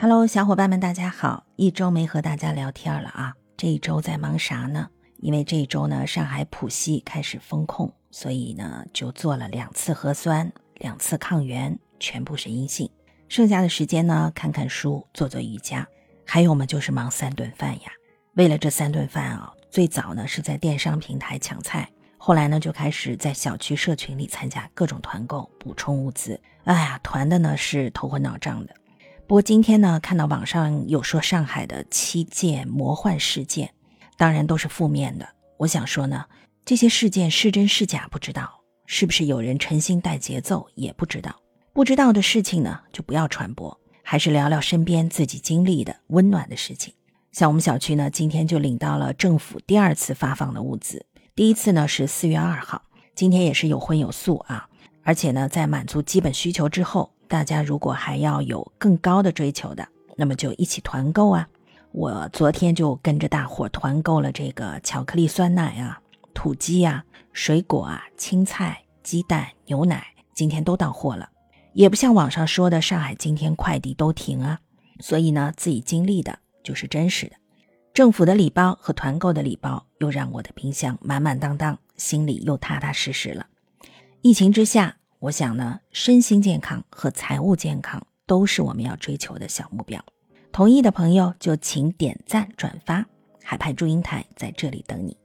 Hello，小伙伴们，大家好！一周没和大家聊天了啊，这一周在忙啥呢？因为这一周呢，上海浦西开始封控，所以呢就做了两次核酸，两次抗原，全部是阴性。剩下的时间呢，看看书，做做瑜伽，还有嘛就是忙三顿饭呀。为了这三顿饭啊，最早呢是在电商平台抢菜，后来呢就开始在小区社群里参加各种团购，补充物资。哎呀，团的呢是头昏脑胀的。不过今天呢，看到网上有说上海的七件魔幻事件，当然都是负面的。我想说呢，这些事件是真是假不知道，是不是有人诚心带节奏也不知道。不知道的事情呢，就不要传播，还是聊聊身边自己经历的温暖的事情。像我们小区呢，今天就领到了政府第二次发放的物资，第一次呢是四月二号，今天也是有荤有素啊，而且呢，在满足基本需求之后。大家如果还要有更高的追求的，那么就一起团购啊！我昨天就跟着大伙团购了这个巧克力酸奶啊、土鸡啊、水果啊、青菜、鸡蛋、牛奶，今天都到货了。也不像网上说的上海今天快递都停啊，所以呢，自己经历的就是真实的。政府的礼包和团购的礼包又让我的冰箱满满当当，心里又踏踏实实了。疫情之下。我想呢，身心健康和财务健康都是我们要追求的小目标。同意的朋友就请点赞转发，海派祝英台在这里等你。